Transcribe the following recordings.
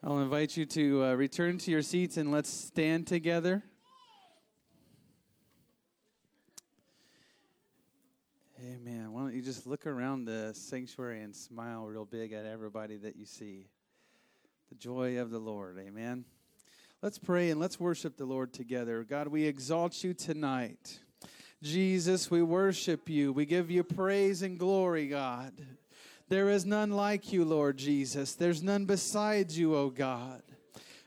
I'll invite you to uh, return to your seats and let's stand together. Amen. Why don't you just look around the sanctuary and smile real big at everybody that you see? The joy of the Lord. Amen. Let's pray and let's worship the Lord together. God, we exalt you tonight. Jesus, we worship you. We give you praise and glory, God. There is none like you, Lord Jesus. There's none besides you, O God.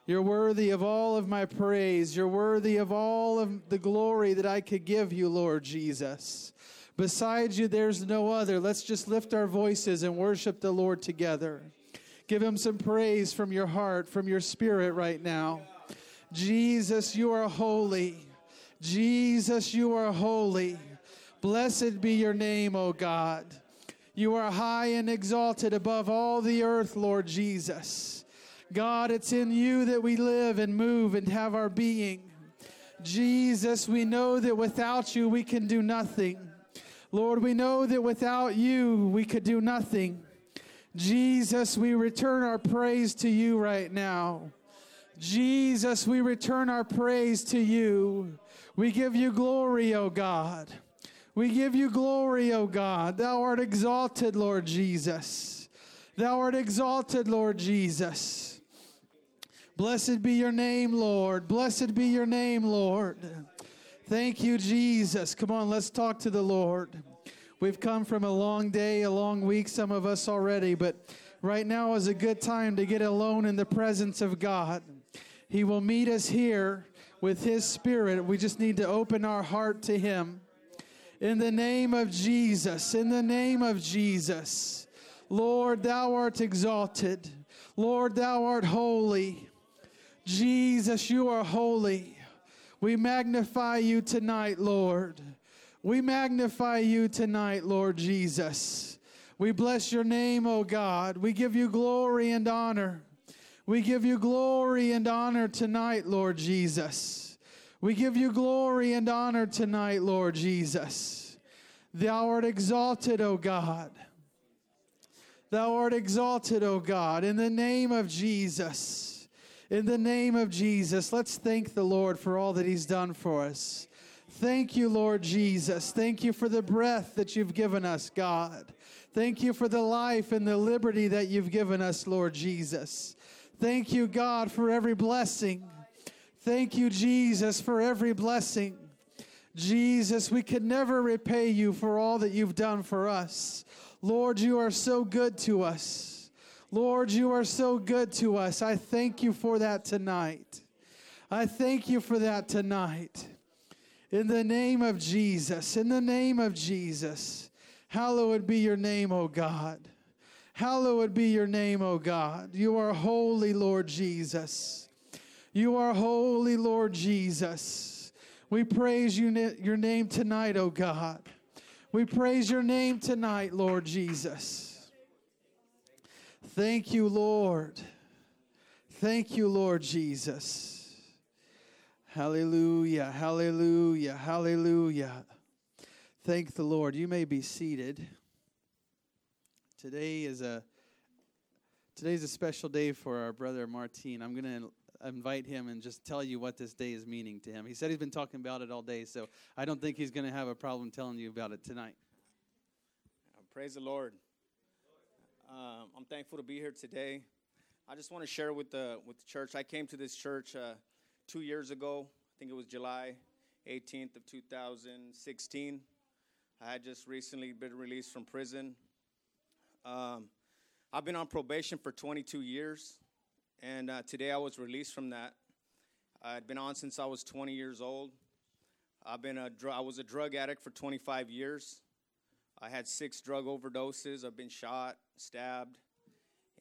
You're worthy of all of my praise. You're worthy of all of the glory that I could give you, Lord Jesus. Besides you, there's no other. Let's just lift our voices and worship the Lord together. Give him some praise from your heart, from your spirit right now. Jesus, you are holy. Jesus, you are holy. Blessed be your name, O God. You are high and exalted above all the earth, Lord Jesus. God, it's in you that we live and move and have our being. Jesus, we know that without you we can do nothing. Lord, we know that without you we could do nothing. Jesus, we return our praise to you right now. Jesus, we return our praise to you. We give you glory, O God. We give you glory, O God. Thou art exalted, Lord Jesus. Thou art exalted, Lord Jesus. Blessed be your name, Lord. Blessed be your name, Lord. Thank you, Jesus. Come on, let's talk to the Lord. We've come from a long day, a long week, some of us already, but right now is a good time to get alone in the presence of God. He will meet us here with His Spirit. We just need to open our heart to Him. In the name of Jesus, in the name of Jesus. Lord, thou art exalted. Lord, thou art holy. Jesus, you are holy. We magnify you tonight, Lord. We magnify you tonight, Lord Jesus. We bless your name, O God. We give you glory and honor. We give you glory and honor tonight, Lord Jesus. We give you glory and honor tonight, Lord Jesus. Thou art exalted, O God. Thou art exalted, O God, in the name of Jesus. In the name of Jesus, let's thank the Lord for all that He's done for us. Thank you, Lord Jesus. Thank you for the breath that you've given us, God. Thank you for the life and the liberty that you've given us, Lord Jesus. Thank you, God, for every blessing. Thank you, Jesus, for every blessing. Jesus, we could never repay you for all that you've done for us. Lord, you are so good to us. Lord, you are so good to us. I thank you for that tonight. I thank you for that tonight. In the name of Jesus, in the name of Jesus, hallowed be your name, O God. Hallowed be your name, O God. You are holy, Lord Jesus. You are holy, Lord Jesus. We praise you, your name tonight, O God. We praise your name tonight, Lord Jesus. Thank you, Lord. Thank you, Lord Jesus. Hallelujah, hallelujah, hallelujah. Thank the Lord. You may be seated. Today is a today's a special day for our brother Martin. I'm going to invite him and just tell you what this day is meaning to him. He said he's been talking about it all day, so I don't think he's going to have a problem telling you about it tonight. Uh, praise the Lord. Um, I'm thankful to be here today. I just want to share with the with the church. I came to this church uh, two years ago. I think it was July 18th of 2016. I had just recently been released from prison. Um, I've been on probation for 22 years and uh, today I was released from that. I'd been on since I was 20 years old. I've been a dr- I was a drug addict for 25 years. I had six drug overdoses. I've been shot, stabbed,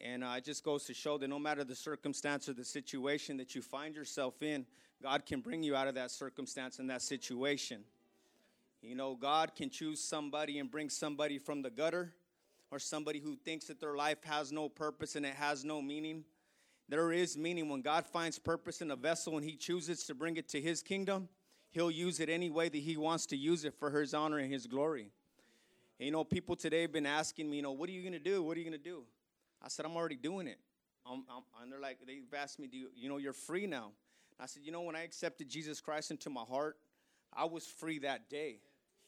and uh, it just goes to show that no matter the circumstance or the situation that you find yourself in, God can bring you out of that circumstance and that situation. You know, God can choose somebody and bring somebody from the gutter or somebody who thinks that their life has no purpose and it has no meaning there is meaning when God finds purpose in a vessel and He chooses to bring it to His kingdom, He'll use it any way that He wants to use it for His honor and His glory. And, you know, people today have been asking me, you know, what are you going to do? What are you going to do? I said, I'm already doing it. I'm, I'm, and they're like, they've asked me, do you, you know, you're free now. And I said, you know, when I accepted Jesus Christ into my heart, I was free that day.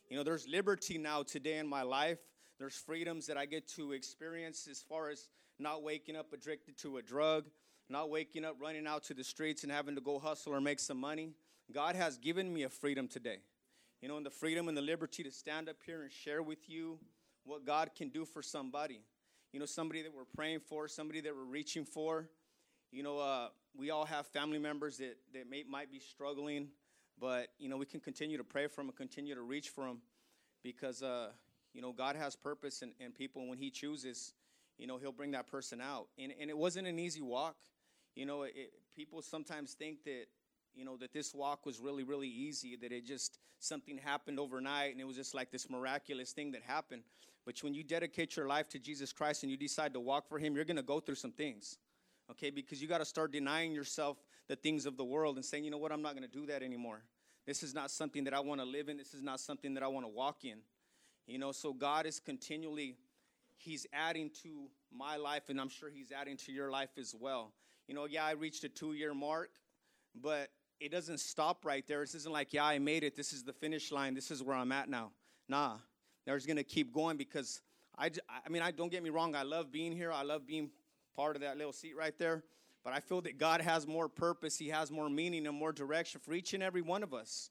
You know, there's liberty now today in my life. There's freedoms that I get to experience as far as not waking up addicted to a drug, not waking up running out to the streets and having to go hustle or make some money. God has given me a freedom today. You know, and the freedom and the liberty to stand up here and share with you what God can do for somebody. You know, somebody that we're praying for, somebody that we're reaching for. You know, uh, we all have family members that, that may, might be struggling, but, you know, we can continue to pray for them and continue to reach for them because, uh, you know, God has purpose and, people, when He chooses, you know, He'll bring that person out. And, and it wasn't an easy walk. You know, it, people sometimes think that, you know, that this walk was really, really easy, that it just something happened overnight and it was just like this miraculous thing that happened. But when you dedicate your life to Jesus Christ and you decide to walk for Him, you're going to go through some things, okay? Because you got to start denying yourself the things of the world and saying, you know what, I'm not going to do that anymore. This is not something that I want to live in. This is not something that I want to walk in. You know, so God is continually, He's adding to my life, and I'm sure He's adding to your life as well. You know, yeah, I reached a two year mark, but it doesn't stop right there. This isn't like, yeah, I made it. This is the finish line. This is where I'm at now. Nah, there's going to keep going because I, I mean, I don't get me wrong. I love being here. I love being part of that little seat right there. But I feel that God has more purpose. He has more meaning and more direction for each and every one of us.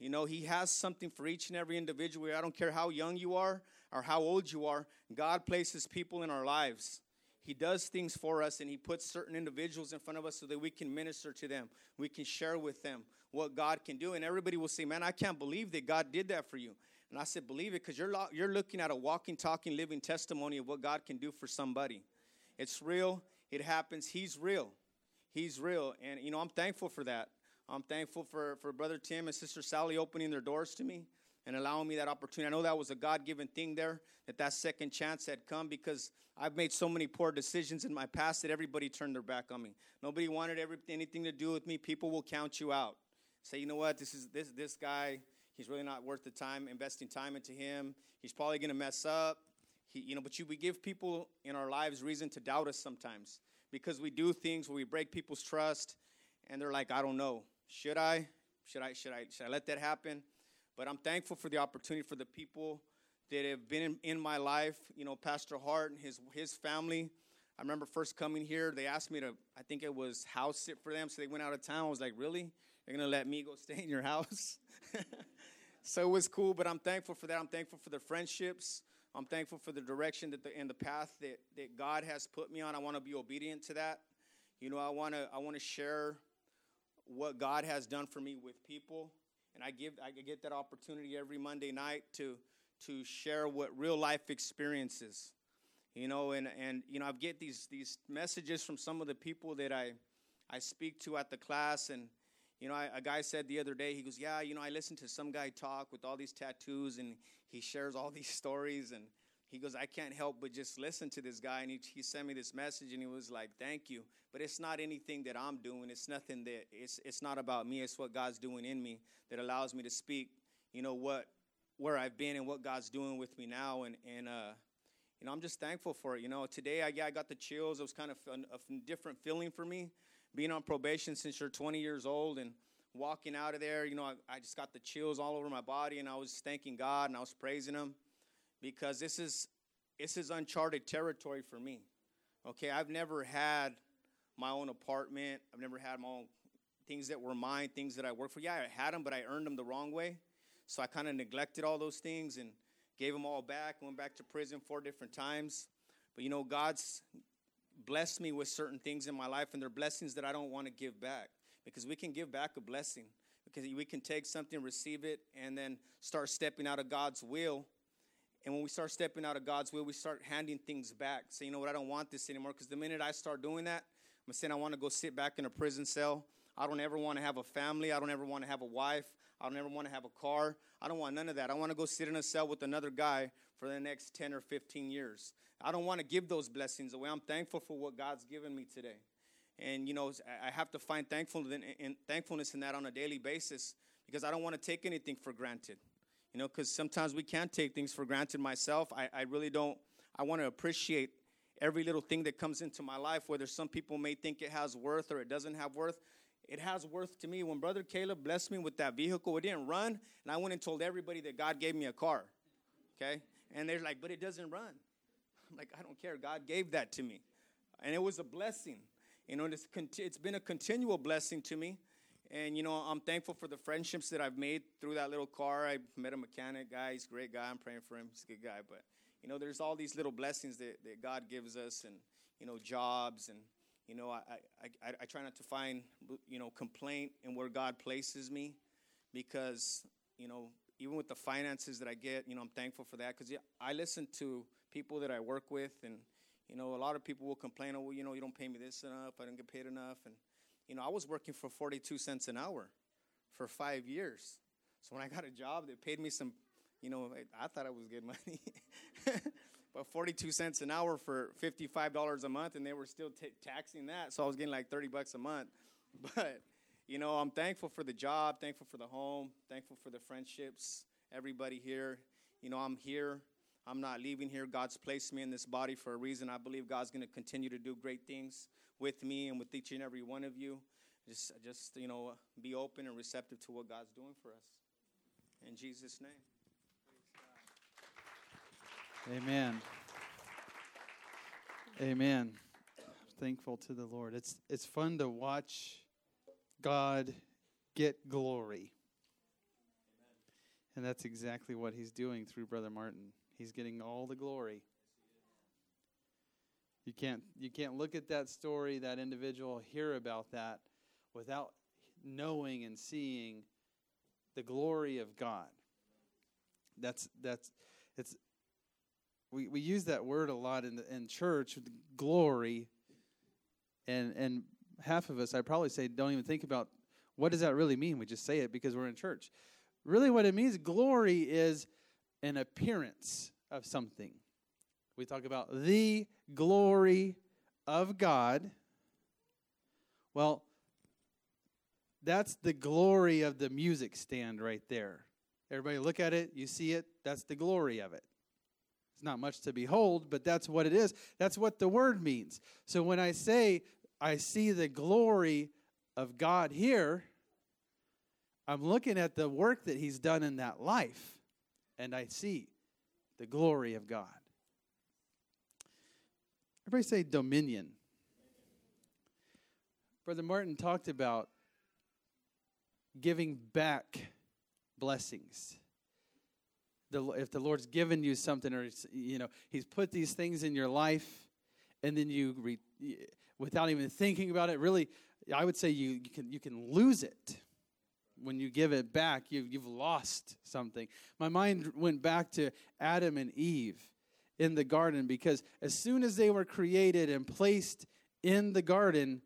You know, He has something for each and every individual. I don't care how young you are or how old you are. God places people in our lives he does things for us and He puts certain individuals in front of us so that we can minister to them. We can share with them what God can do. And everybody will say, Man, I can't believe that God did that for you. And I said, Believe it because you're, lo- you're looking at a walking, talking, living testimony of what God can do for somebody. It's real, it happens. He's real. He's real. And, you know, I'm thankful for that. I'm thankful for, for Brother Tim and Sister Sally opening their doors to me and allowing me that opportunity. I know that was a God given thing there, that that second chance had come because I've made so many poor decisions in my past that everybody turned their back on me. Nobody wanted every, anything to do with me. People will count you out. Say, you know what, this is this this guy, he's really not worth the time, investing time into him. He's probably gonna mess up. He, you know, but you, we give people in our lives reason to doubt us sometimes because we do things where we break people's trust and they're like, I don't know. Should I? Should I should I should I let that happen? But I'm thankful for the opportunity for the people that have been in, in my life. You know, Pastor Hart and his his family. I remember first coming here, they asked me to, I think it was house sit for them. So they went out of town. I was like, really? You're going to let me go stay in your house? so it was cool, but I'm thankful for that. I'm thankful for the friendships. I'm thankful for the direction that the, and the path that, that God has put me on. I want to be obedient to that. You know, I want to I want to share what God has done for me with people and I give I get that opportunity every Monday night to to share what real life experiences, you know, and and you know I get these these messages from some of the people that I I speak to at the class, and you know I, a guy said the other day he goes, yeah, you know I listened to some guy talk with all these tattoos, and he shares all these stories, and he goes, I can't help but just listen to this guy. And he, he sent me this message and he was like, Thank you. But it's not anything that I'm doing. It's nothing that, it's, it's not about me. It's what God's doing in me that allows me to speak, you know, what, where I've been and what God's doing with me now. And, and, uh, you know, I'm just thankful for it. You know, today I, yeah, I got the chills. It was kind of a, a different feeling for me being on probation since you're 20 years old and walking out of there. You know, I, I just got the chills all over my body and I was thanking God and I was praising Him because this is this is uncharted territory for me. Okay, I've never had my own apartment. I've never had my own things that were mine, things that I worked for. Yeah, I had them, but I earned them the wrong way. So I kind of neglected all those things and gave them all back. Went back to prison four different times. But you know, God's blessed me with certain things in my life, and they're blessings that I don't want to give back because we can give back a blessing because we can take something, receive it, and then start stepping out of God's will and when we start stepping out of God's will, we start handing things back. Say, you know what, I don't want this anymore. Because the minute I start doing that, I'm saying I want to go sit back in a prison cell. I don't ever want to have a family. I don't ever want to have a wife. I don't ever want to have a car. I don't want none of that. I want to go sit in a cell with another guy for the next 10 or 15 years. I don't want to give those blessings away. I'm thankful for what God's given me today. And, you know, I have to find thankfulness in that on a daily basis because I don't want to take anything for granted. You know, because sometimes we can't take things for granted. Myself, I, I really don't. I want to appreciate every little thing that comes into my life, whether some people may think it has worth or it doesn't have worth, it has worth to me. When Brother Caleb blessed me with that vehicle, it didn't run, and I went and told everybody that God gave me a car. Okay? And they're like, but it doesn't run. I'm like, I don't care. God gave that to me. And it was a blessing. You know, it's, it's been a continual blessing to me. And, you know, I'm thankful for the friendships that I've made through that little car. I met a mechanic guy. He's a great guy. I'm praying for him. He's a good guy. But, you know, there's all these little blessings that, that God gives us and, you know, jobs. And, you know, I, I, I, I try not to find, you know, complaint in where God places me because, you know, even with the finances that I get, you know, I'm thankful for that because yeah, I listen to people that I work with, and you know, a lot of people will complain, oh, well, you know, you don't pay me this enough, I don't get paid enough, and you know, I was working for 42 cents an hour for five years. So when I got a job, they paid me some, you know, I thought I was good money, but 42 cents an hour for $55 a month, and they were still t- taxing that, so I was getting like 30 bucks a month, but you know, I'm thankful for the job, thankful for the home, thankful for the friendships, everybody here. You know, I'm here. I'm not leaving here. God's placed me in this body for a reason. I believe God's going to continue to do great things with me and with each and every one of you. Just, just you know, be open and receptive to what God's doing for us. In Jesus' name. Amen. Amen. Thankful to the Lord. It's it's fun to watch God get glory. And that's exactly what he's doing through Brother Martin. He's getting all the glory. You can't you can't look at that story, that individual, hear about that without knowing and seeing the glory of God. That's that's it's we, we use that word a lot in the, in church, glory, and and half of us, I probably say, don't even think about what does that really mean. We just say it because we're in church. Really, what it means, glory is an appearance of something. We talk about the glory of God. Well, that's the glory of the music stand right there. Everybody look at it, you see it, that's the glory of it. It's not much to behold, but that's what it is. That's what the word means. So when I say I see the glory of God here, I'm looking at the work that He's done in that life, and I see the glory of God. Everybody say dominion. Brother Martin talked about giving back blessings. The, if the Lord's given you something, or you know, He's put these things in your life, and then you re, without even thinking about it. Really, I would say you, you, can, you can lose it when you give it back. you've, you've lost something. My mind went back to Adam and Eve in the garden because as soon as they were created and placed in the garden,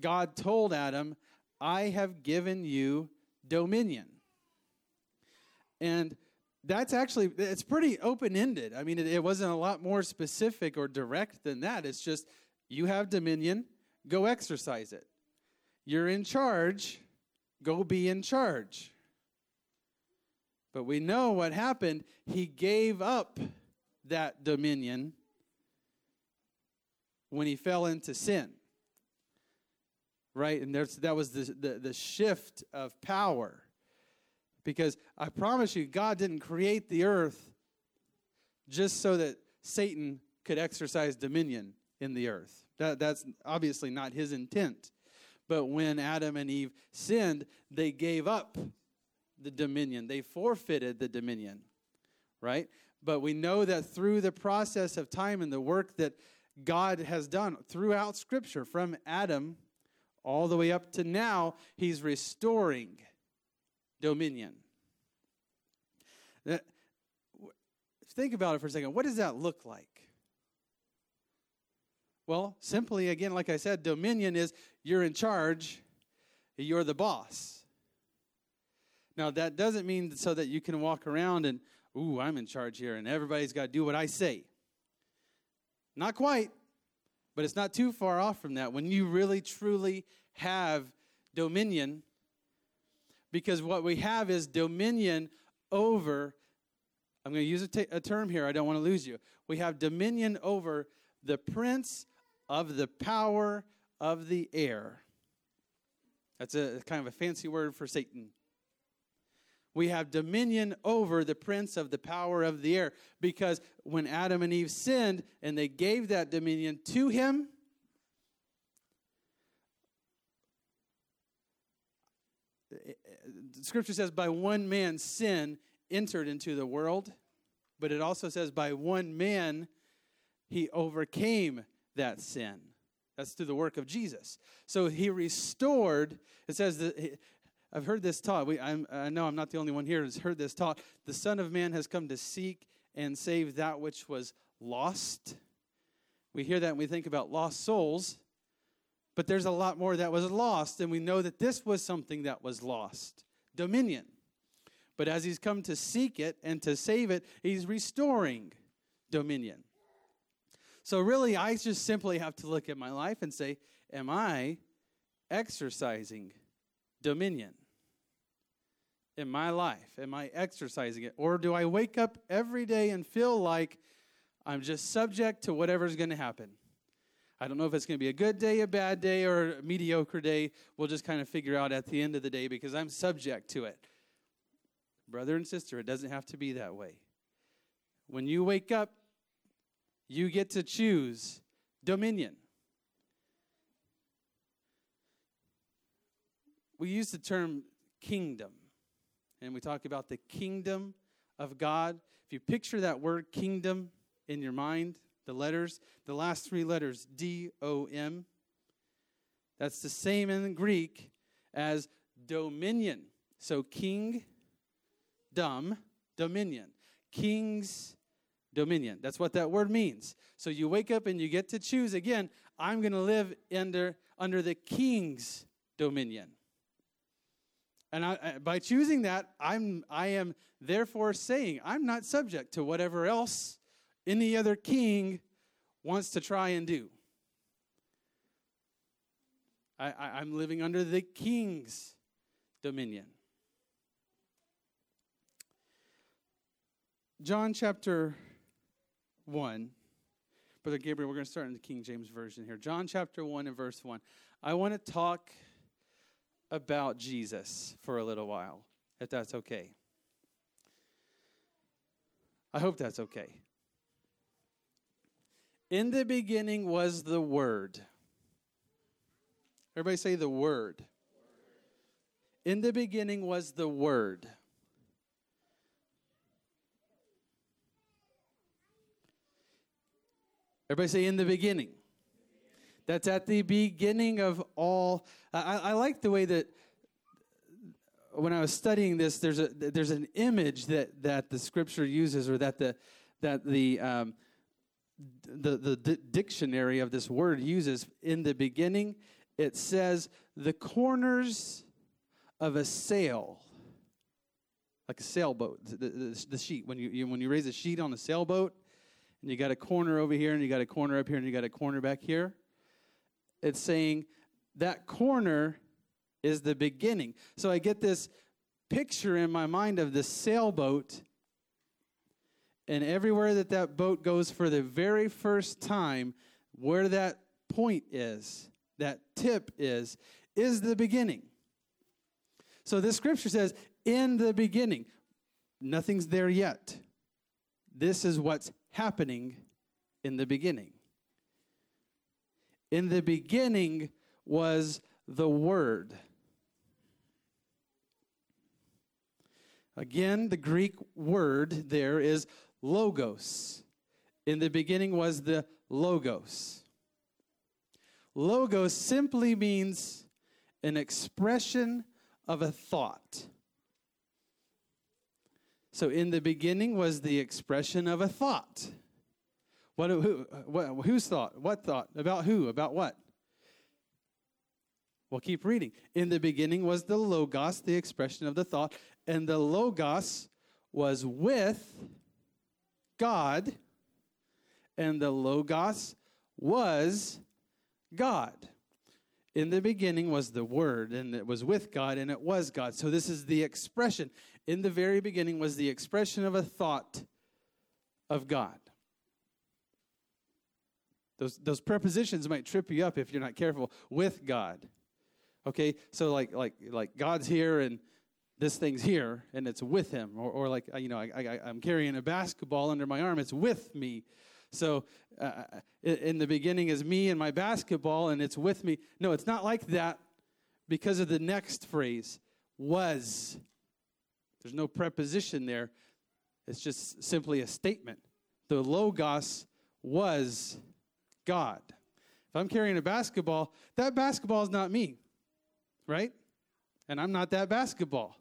God told Adam, I have given you dominion. And that's actually it's pretty open-ended i mean it, it, wasn't a lot more specific or direct than that it's just you have dominion, go exercise it. You're in charge, go be in charge. But we know what happened. He gave up that dominion when he fell into sin. Right? And that was the, the, the shift of power. Because I promise you, God didn't create the earth just so that Satan could exercise dominion in the earth. That, that's obviously not his intent. But when Adam and Eve sinned, they gave up the dominion, they forfeited the dominion, right? But we know that through the process of time and the work that God has done throughout Scripture, from Adam all the way up to now, He's restoring dominion. Think about it for a second. What does that look like? Well, simply, again, like I said, dominion is you're in charge, you're the boss. Now, that doesn't mean so that you can walk around and, ooh, I'm in charge here, and everybody's got to do what I say. Not quite, but it's not too far off from that. When you really, truly have dominion, because what we have is dominion over, I'm going to use a, t- a term here, I don't want to lose you. We have dominion over the prince of the power of the air. That's a kind of a fancy word for Satan. We have dominion over the prince of the power of the air because when Adam and Eve sinned and they gave that dominion to him, scripture says by one man sin entered into the world but it also says by one man he overcame that sin. That's through the work of jesus. So he restored it says that he, i've heard this taught. We, i know i'm not the only one here who's heard this taught. The son of man has come to seek and save that which was lost. We hear that and we think about lost souls but there's a lot more that was lost, and we know that this was something that was lost. Dominion. But as he's come to seek it and to save it, he's restoring dominion. So, really, I just simply have to look at my life and say, Am I exercising dominion in my life? Am I exercising it? Or do I wake up every day and feel like I'm just subject to whatever's going to happen? I don't know if it's going to be a good day, a bad day, or a mediocre day. We'll just kind of figure out at the end of the day because I'm subject to it. Brother and sister, it doesn't have to be that way. When you wake up, you get to choose dominion. We use the term kingdom, and we talk about the kingdom of God. If you picture that word kingdom in your mind, the letters, the last three letters, D O M. That's the same in Greek as dominion. So king, dumb, dominion. King's dominion. That's what that word means. So you wake up and you get to choose again, I'm going to live under under the king's dominion. And I, by choosing that, I'm I am therefore saying I'm not subject to whatever else any other king wants to try and do. I, am living under the king's dominion. John chapter 1. Brother Gabriel, we're going to start in the King James Version here. John chapter 1 and verse 1. I want to talk about Jesus for a little while, if that's okay. I hope that's okay. In the beginning was the Word. Everybody say the Word. In the beginning was the Word. Everybody say in the beginning. That's at the beginning of all. I, I like the way that when I was studying this, there's a there's an image that that the Scripture uses, or that the that the um, the, the d- dictionary of this word uses in the beginning, it says the corners of a sail, like a sailboat, the, the, the sheet. When you, you, when you raise a sheet on a sailboat, and you got a corner over here, and you got a corner up here, and you got a corner back here, it's saying that corner is the beginning. So I get this picture in my mind of the sailboat and everywhere that that boat goes for the very first time, where that point is, that tip is, is the beginning. So this scripture says, in the beginning. Nothing's there yet. This is what's happening in the beginning. In the beginning was the Word. Again, the Greek word there is logos. In the beginning was the logos. Logos simply means an expression of a thought. So, in the beginning was the expression of a thought. What, who, what, whose thought? What thought? About who? About what? Well, keep reading. In the beginning was the Logos, the expression of the thought, and the Logos was with God, and the Logos was God. In the beginning was the Word, and it was with God, and it was God. So this is the expression. In the very beginning was the expression of a thought of God. Those, those prepositions might trip you up if you're not careful. With God. Okay, so like like like God's here and this thing's here and it's with him or, or like you know I, I, i'm carrying a basketball under my arm it's with me so uh, in the beginning is me and my basketball and it's with me. No it's not like that because of the next phrase was. There's no preposition there. It's just simply a statement. The logos was god. If i'm carrying a basketball that basketball is not me right? And i'm not that basketball.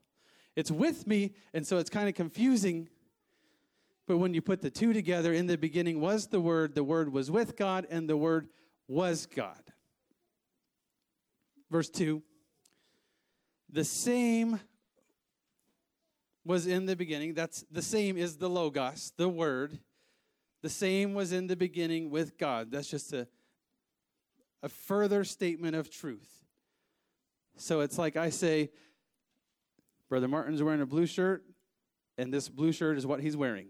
It's with me, and so it's kind of confusing. But when you put the two together, in the beginning was the Word, the Word was with God, and the Word was God. Verse 2 The same was in the beginning. That's the same is the Logos, the Word. The same was in the beginning with God. That's just a, a further statement of truth. So it's like I say, Brother Martin's wearing a blue shirt, and this blue shirt is what he's wearing.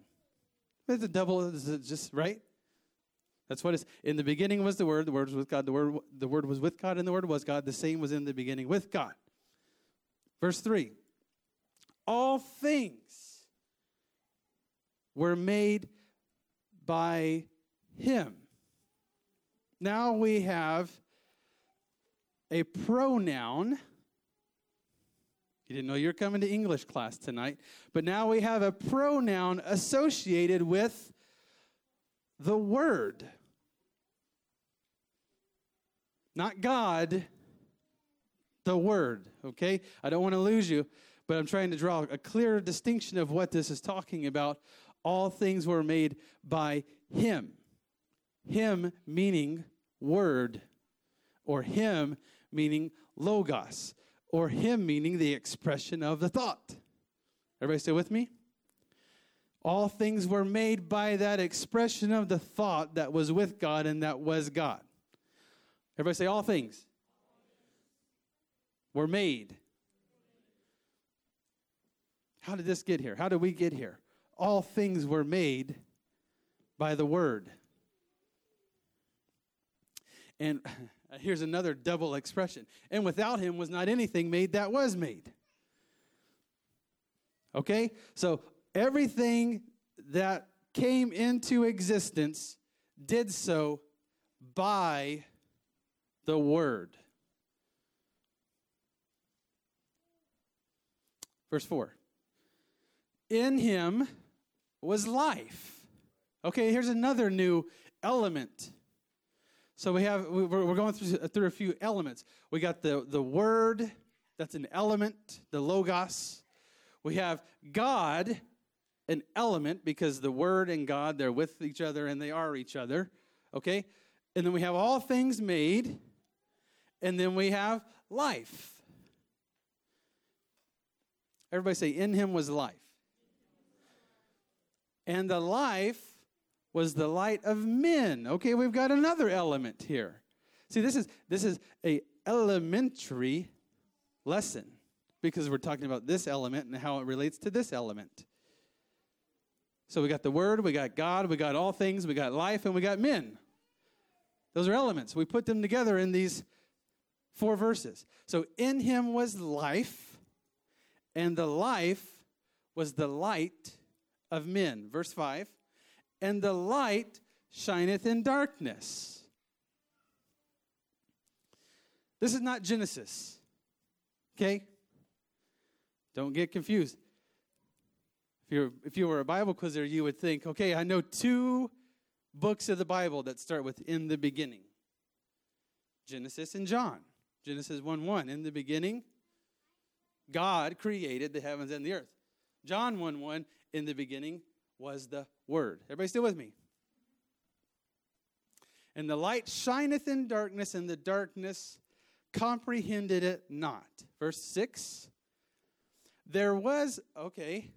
It's devil is just right. That's what it's. In the beginning was the Word. The Word was with God. The Word, the Word was with God, and the Word was God. The same was in the beginning with God. Verse three. All things were made by Him. Now we have a pronoun you didn't know you were coming to English class tonight. But now we have a pronoun associated with the Word. Not God, the Word, okay? I don't want to lose you, but I'm trying to draw a clear distinction of what this is talking about. All things were made by Him. Him meaning Word, or Him meaning Logos or him meaning the expression of the thought. Everybody stay with me? All things were made by that expression of the thought that was with God and that was God. Everybody say, all things were made. How did this get here? How did we get here? All things were made by the Word. And Uh, here's another double expression. And without him was not anything made that was made. Okay? So everything that came into existence did so by the Word. Verse 4 In him was life. Okay, here's another new element so we have we're going through, through a few elements. We got the the word that's an element, the logos. We have God, an element because the word and God they're with each other and they are each other. Okay, and then we have all things made, and then we have life. Everybody say, "In Him was life." And the life was the light of men. Okay, we've got another element here. See, this is this is a elementary lesson because we're talking about this element and how it relates to this element. So we got the word, we got God, we got all things, we got life, and we got men. Those are elements. We put them together in these four verses. So in him was life, and the life was the light of men. Verse 5 and the light shineth in darkness. This is not Genesis. Okay? Don't get confused. If, you're, if you were a Bible quizzer, you would think, okay, I know two books of the Bible that start with in the beginning Genesis and John. Genesis 1 1. In the beginning, God created the heavens and the earth. John 1 1. In the beginning, was the Word. Everybody still with me? And the light shineth in darkness, and the darkness comprehended it not. Verse 6. There was, okay.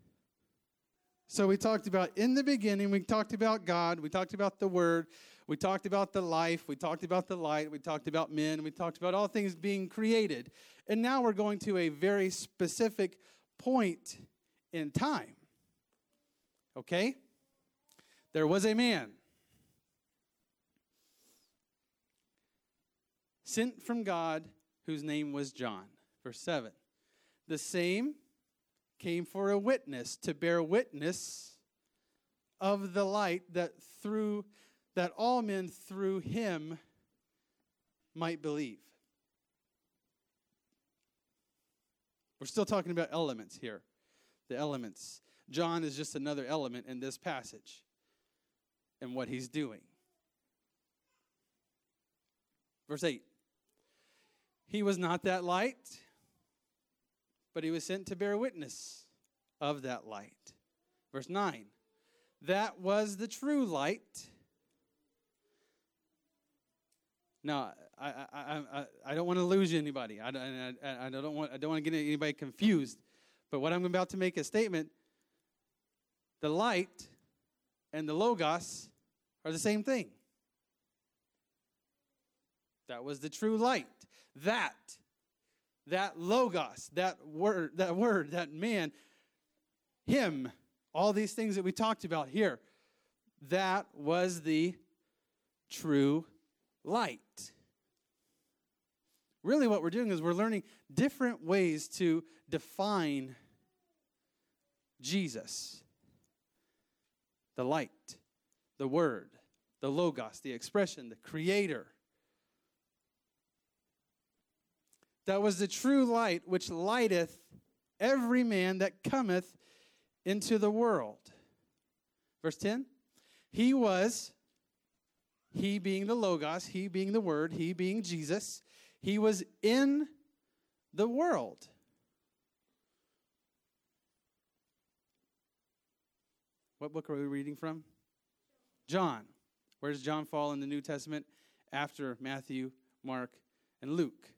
So we talked about in the beginning, we talked about God, we talked about the Word, we talked about the life, we talked about the light, we talked about men, we talked about all things being created. And now we're going to a very specific point in time. Okay? There was a man. sent from God, whose name was John. Verse 7. The same came for a witness, to bear witness of the light that through that all men through him might believe. We're still talking about elements here. The elements. John is just another element in this passage and what he's doing. Verse 8 He was not that light, but he was sent to bear witness of that light. Verse 9 That was the true light. Now, I, I, I, I don't want to lose anybody. I, I, I, don't want, I don't want to get anybody confused. But what I'm about to make a statement the light and the Logos are the same thing. That was the true light. That, that Logos, that word, that word, that man, him, all these things that we talked about here, that was the true light. Really, what we're doing is we're learning different ways to define Jesus the light, the Word, the Logos, the expression, the Creator. That was the true light which lighteth every man that cometh into the world. Verse 10 He was, he being the Logos, he being the Word, he being Jesus, he was in the world. What book are we reading from? John. Where does John fall in the New Testament? After Matthew, Mark, and Luke.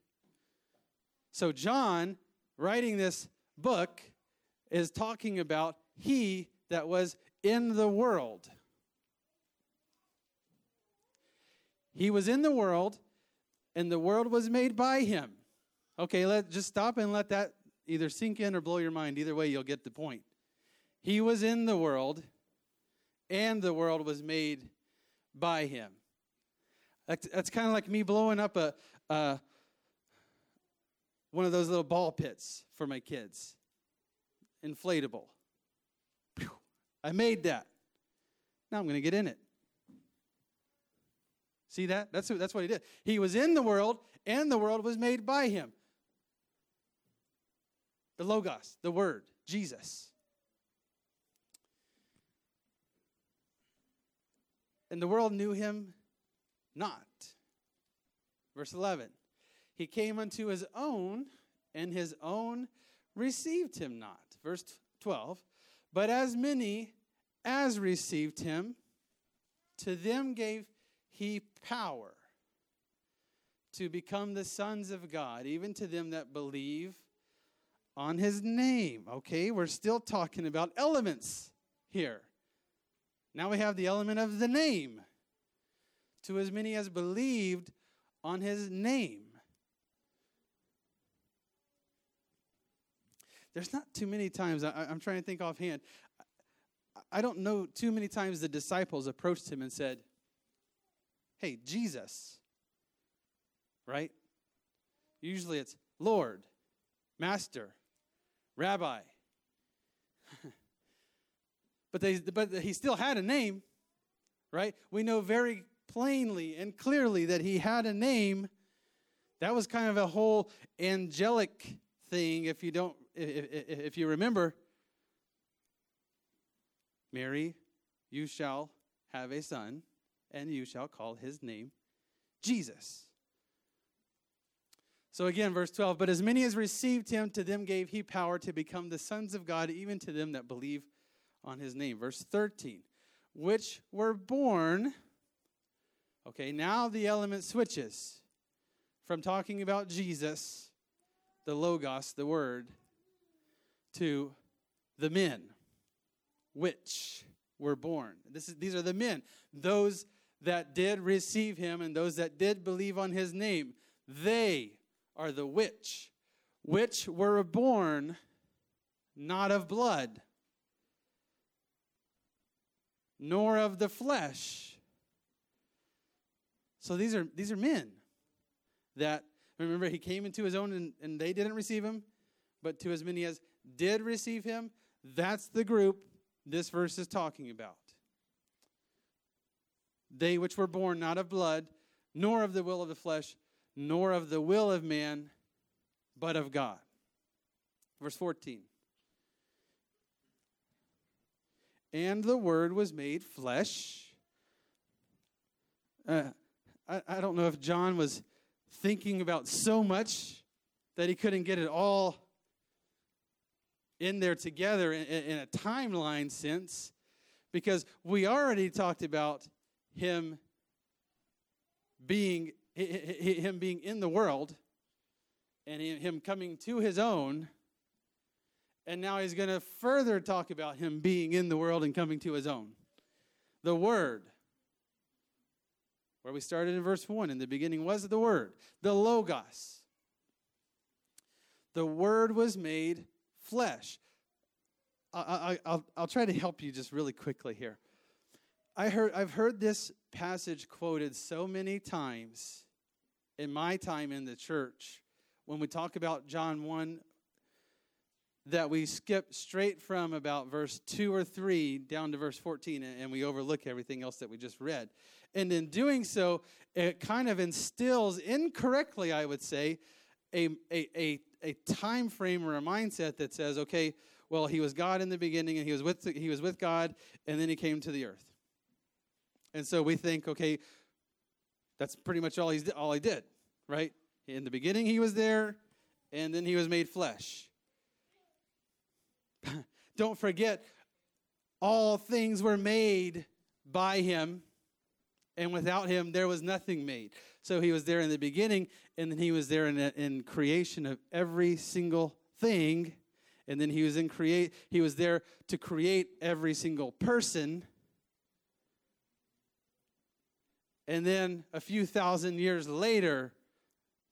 So, John, writing this book, is talking about he that was in the world. He was in the world, and the world was made by him. Okay, let just stop and let that either sink in or blow your mind. Either way, you'll get the point. He was in the world, and the world was made by him. That's, kind of like me blowing up a, a one of those little ball pits for my kids, inflatable. I made that. Now I'm going to get in it. See that? That's, that's what he did. He was in the world, and the world was made by him. The Logos, the Word, Jesus. And the world knew him not. Verse 11 He came unto his own, and his own received him not. Verse 12 But as many as received him, to them gave he power to become the sons of God, even to them that believe on his name. Okay, we're still talking about elements here. Now we have the element of the name. To as many as believed on his name. There's not too many times, I, am trying to think offhand. I don't know too many times the disciples approached him and said, Hey, Jesus, right? Usually it's Lord, Master, Rabbi. but, they, but he still had a name, right? We know very plainly and clearly that he had a name. That was kind of a whole angelic thing, if you don't, if, if, if you remember. Mary, you shall have a son and you shall call his name Jesus. So again, verse 12, but as many as received him, to them gave he power to become the sons of God, even to them that believe on his name. Verse 13, which were born. Okay, now the element switches from talking about Jesus, the Logos, the Word, to the men, which were born. This is, these are the men, those that did receive him and those that did believe on his name. They are the which, which were born not of blood, nor of the flesh. So these are these are men. that, remember, he came into his own and, and they didn't receive him, but to as many as did receive him, that's the group this verse is talking about. They which were born not of blood, nor of the will of the flesh, nor of the will of man, but of God. Verse 14. And the Word was made flesh. Uh, I, I don't know if John was thinking about so much that he couldn't get it all in there together in, in a timeline sense, because we already talked about him being him being in the world and him coming to his own and now he's going to further talk about him being in the world and coming to his own. The word. Where we started in verse 1 in the beginning was the word. The logos. The word was made flesh. I, will I'll try to help you just really quickly here. I heard, I've heard this passage quoted so many times in my time in the church. When we talk about John 1 that we skip straight from about verse 2 or 3 down to verse 14 and we overlook everything else that we just read. And in doing so, it kind of instills incorrectly, I would say, a, a, a, a time frame or a mindset that says, okay, well, he was God in the beginning and he was with, the, he was with God and then he came to the earth. And so we think, okay, that's pretty much all he's all he did, right? In the beginning he was there, and then he was made flesh. Don't forget, all things were made by him, and without him there was nothing made. So he was there in the beginning, and then he was there in, in creation of every single thing, and then he was in create. He was there to create every single person And then a few thousand years later,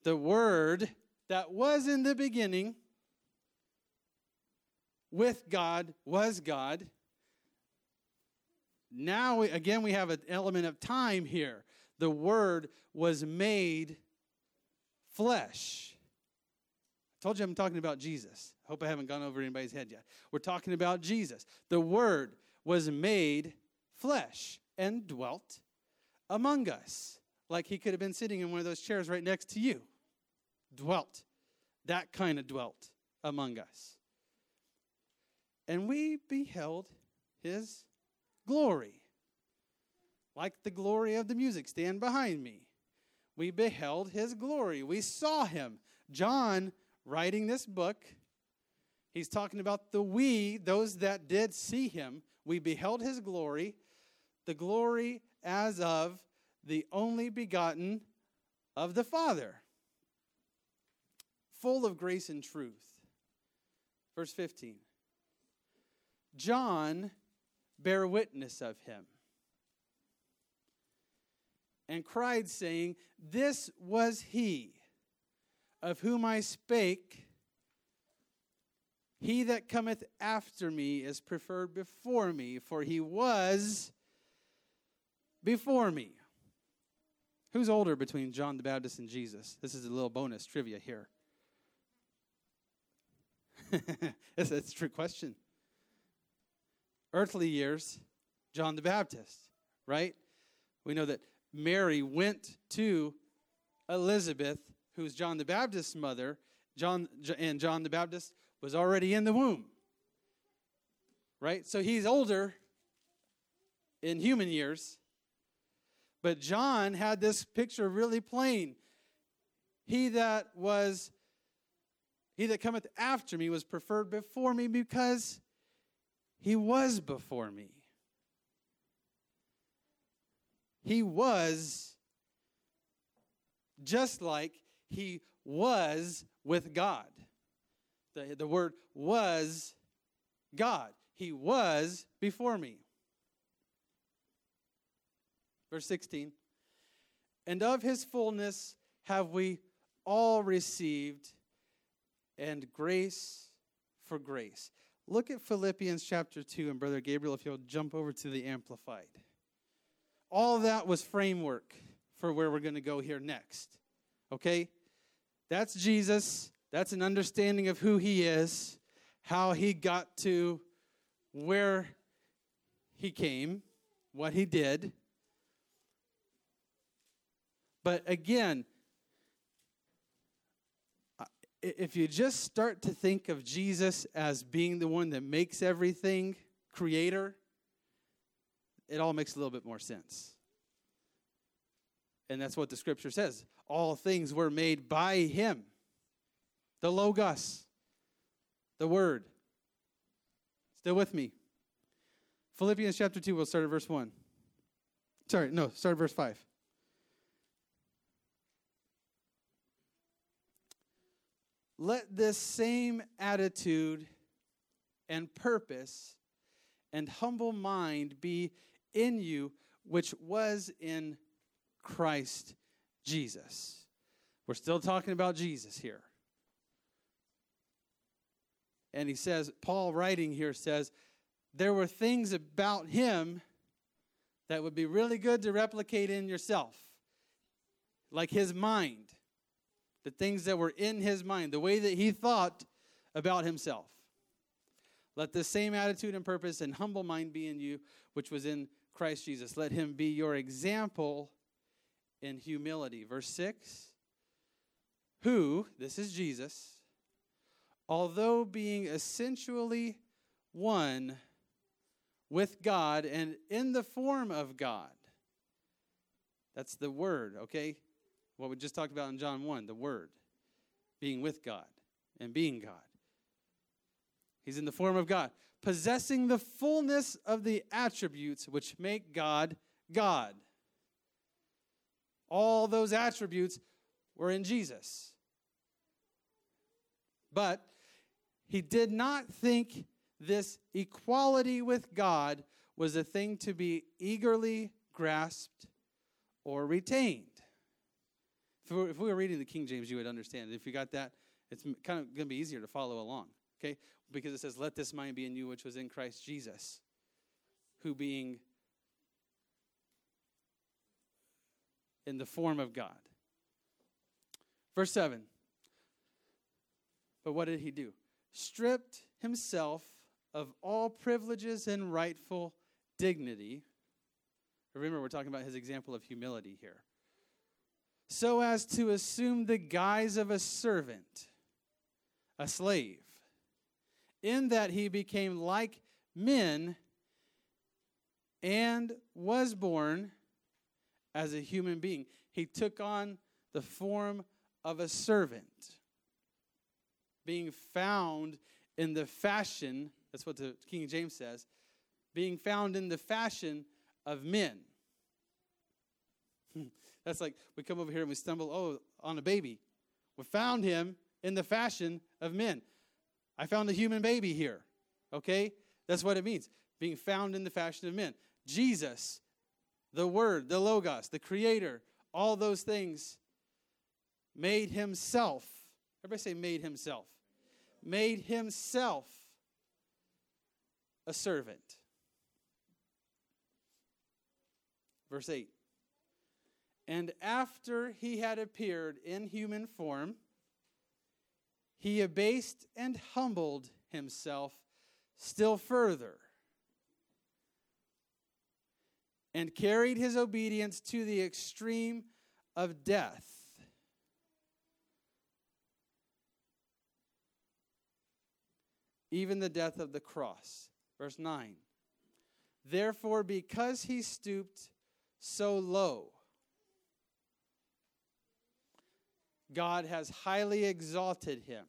the Word that was in the beginning with God was God. Now, again, we have an element of time here. The Word was made flesh. I told you I'm talking about Jesus. I hope I haven't gone over anybody's head yet. We're talking about Jesus. The Word was made flesh and dwelt among us, like he could have been sitting in one of those chairs right next to you. Dwelt. That kind of dwelt among us. And we beheld his glory. Like the glory of the music stand behind me. We beheld his glory. We saw him. John, writing this book, he's talking about the we, those that did see him. We beheld his glory, the glory as of the only begotten of the Father, full of grace and truth. Verse 15 John bare witness of him and cried, saying, This was he of whom I spake. He that cometh after me is preferred before me, for he was before me. Who's older between John the Baptist and Jesus? This is a little bonus trivia here. it's, that's a true question. Earthly years, John the Baptist, right? We know that Mary went to Elizabeth, who's John the Baptist's mother, John and John the Baptist was already in the womb. Right? So he's older in human years but John had this picture really plain. He that was he that cometh after me was preferred before me because he was before me. He was just like he was with God. The, the word was God. He was before me. Verse 16. And of his fullness have we all received, and grace for grace. Look at Philippians chapter 2, and Brother Gabriel, if you'll jump over to the Amplified. All that was framework for where we're going to go here next. Okay? That's Jesus. That's an understanding of who he is, how he got to where he came, what he did. But again, if you just start to think of Jesus as being the one that makes everything, creator, it all makes a little bit more sense. And that's what the scripture says. All things were made by him. The Logos, the Word. Still with me? Philippians chapter 2, we'll start at verse 1. Sorry, no, start at verse 5. Let this same attitude and purpose and humble mind be in you, which was in Christ Jesus. We're still talking about Jesus here. And he says, Paul writing here says, there were things about him that would be really good to replicate in yourself, like his mind, the things that were in his mind, the way that he thought about himself. Let the same attitude and purpose and humble mind be in you, which was in Christ Jesus. Let him be your example in humility. Verse 6 Who, this is Jesus, although being essentially one with God and in the form of God, that's the Word, okay? What we just talked about in John 1, the Word, being with God and being God. He's in the form of God, possessing the fullness of the attributes which make God God. All those attributes were in Jesus. But he did not think this equality with God was a thing to be eagerly grasped or retained. If we, were, if we were reading the King James, you would understand. If you got that, it's kind of going to be easier to follow along, okay? Because it says, Let this mind be in you, which was in Christ Jesus, who being in the form of God. Verse 7. But what did he do? Stripped himself of all privileges and rightful dignity. Remember, we're talking about his example of humility here. So as to assume the guise of a servant, a slave, in that he became like men and was born as a human being. He took on the form of a servant, being found in the fashion, that's what the King James says, being found in the fashion of men. That's like we come over here and we stumble, oh, on a baby. We found him in the fashion of men. I found a human baby here. Okay? That's what it means. Being found in the fashion of men. Jesus the Word, the Logos, the Creator, all those things, made Himself. Everybody say, made Himself. Made Himself a servant. Verse 8. And after he had appeared in human form, he abased and humbled himself still further and carried his obedience to the extreme of death. Even the death of the cross. Verse 9. Therefore, because he stooped so low, God has highly exalted him.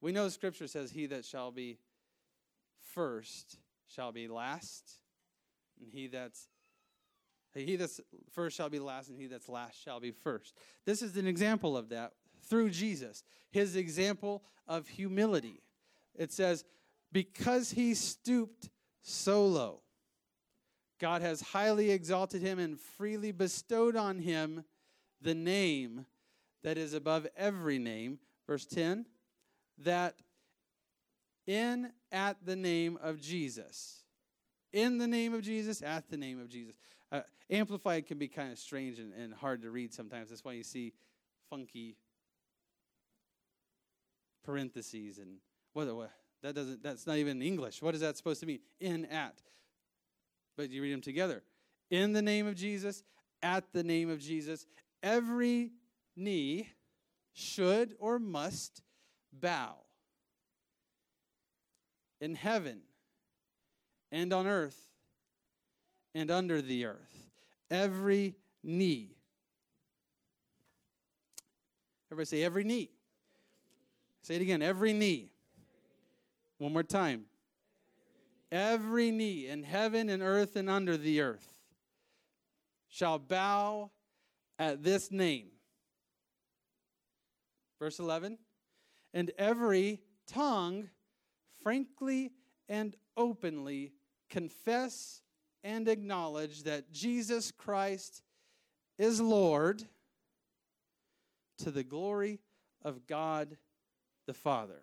We know Scripture says, He that shall be first shall be last, and he that's he that's first shall be last, and he that's last shall be first. This is an example of that through Jesus, his example of humility. It says, because he stooped so low, God has highly exalted him and freely bestowed on him the name that is above every name. Verse 10 that in at the name of Jesus in the name of Jesus, at the name of Jesus. Uh, amplified can be kind of strange and, and hard to read sometimes. That's why you see funky parentheses and what, what that doesn't that's not even English. What is that supposed to mean? In at. But you read them together. In the name of Jesus, at the name of Jesus, every knee should or must bow in heaven and on earth and under the earth. Every knee. Everybody say, every knee. Say it again, every knee. One more time. Every knee in heaven and earth and under the earth shall bow at this name. Verse 11. And every tongue frankly and openly confess and acknowledge that Jesus Christ is Lord to the glory of God the Father.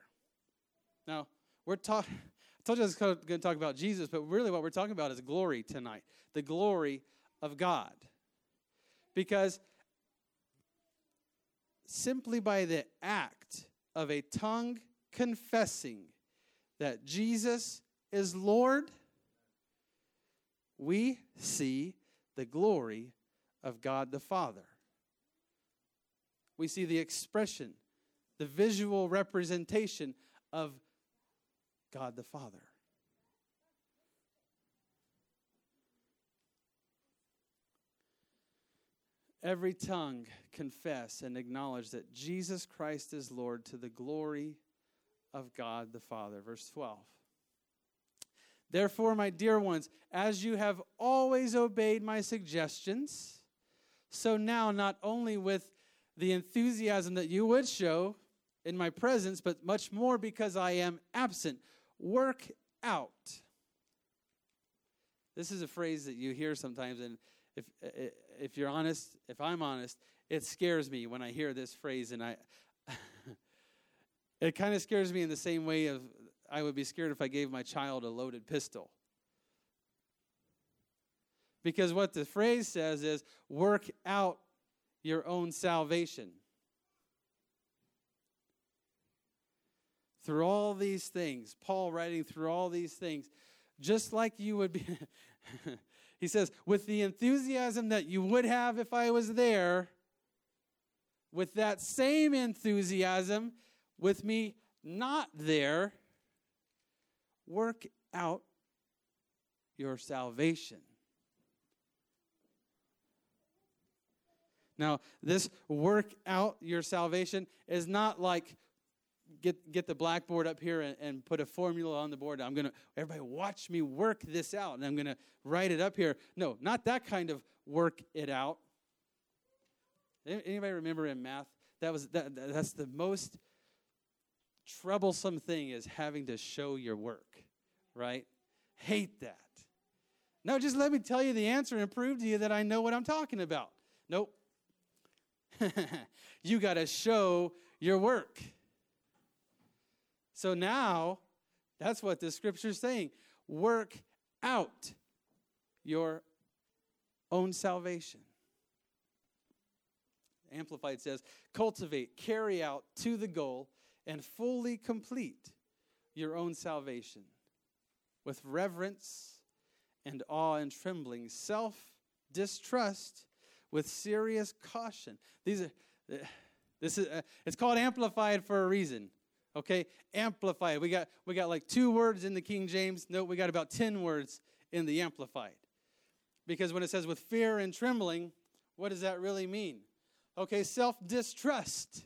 Now, we're talking, I told you I was going to talk about Jesus, but really what we're talking about is glory tonight the glory of God. Because simply by the act of a tongue confessing that Jesus is Lord, we see the glory of God the Father. We see the expression, the visual representation of God the Father. Every tongue confess and acknowledge that Jesus Christ is Lord to the glory of God the Father. Verse 12. Therefore, my dear ones, as you have always obeyed my suggestions, so now, not only with the enthusiasm that you would show in my presence, but much more because I am absent, work out. This is a phrase that you hear sometimes, and if, uh, uh, if you're honest, if I'm honest, it scares me when I hear this phrase, and I. it kind of scares me in the same way of I would be scared if I gave my child a loaded pistol. Because what the phrase says is work out your own salvation. Through all these things, Paul writing through all these things, just like you would be, he says, with the enthusiasm that you would have if I was there, with that same enthusiasm, with me not there, work out your salvation. Now, this work out your salvation is not like get get the blackboard up here and, and put a formula on the board. I'm gonna everybody watch me work this out, and I'm gonna write it up here. No, not that kind of work it out. Anybody remember in math that was that, that's the most troublesome thing is having to show your work, right? Hate that. No, just let me tell you the answer and prove to you that I know what I'm talking about. Nope. you got to show your work. So now, that's what the scripture is saying. Work out your own salvation. Amplified says, cultivate, carry out to the goal and fully complete your own salvation with reverence and awe and trembling, self distrust with serious caution. These are this is uh, it's called amplified for a reason. Okay, amplified. We got we got like two words in the King James. No, we got about ten words in the amplified. Because when it says with fear and trembling, what does that really mean? Okay, self distrust.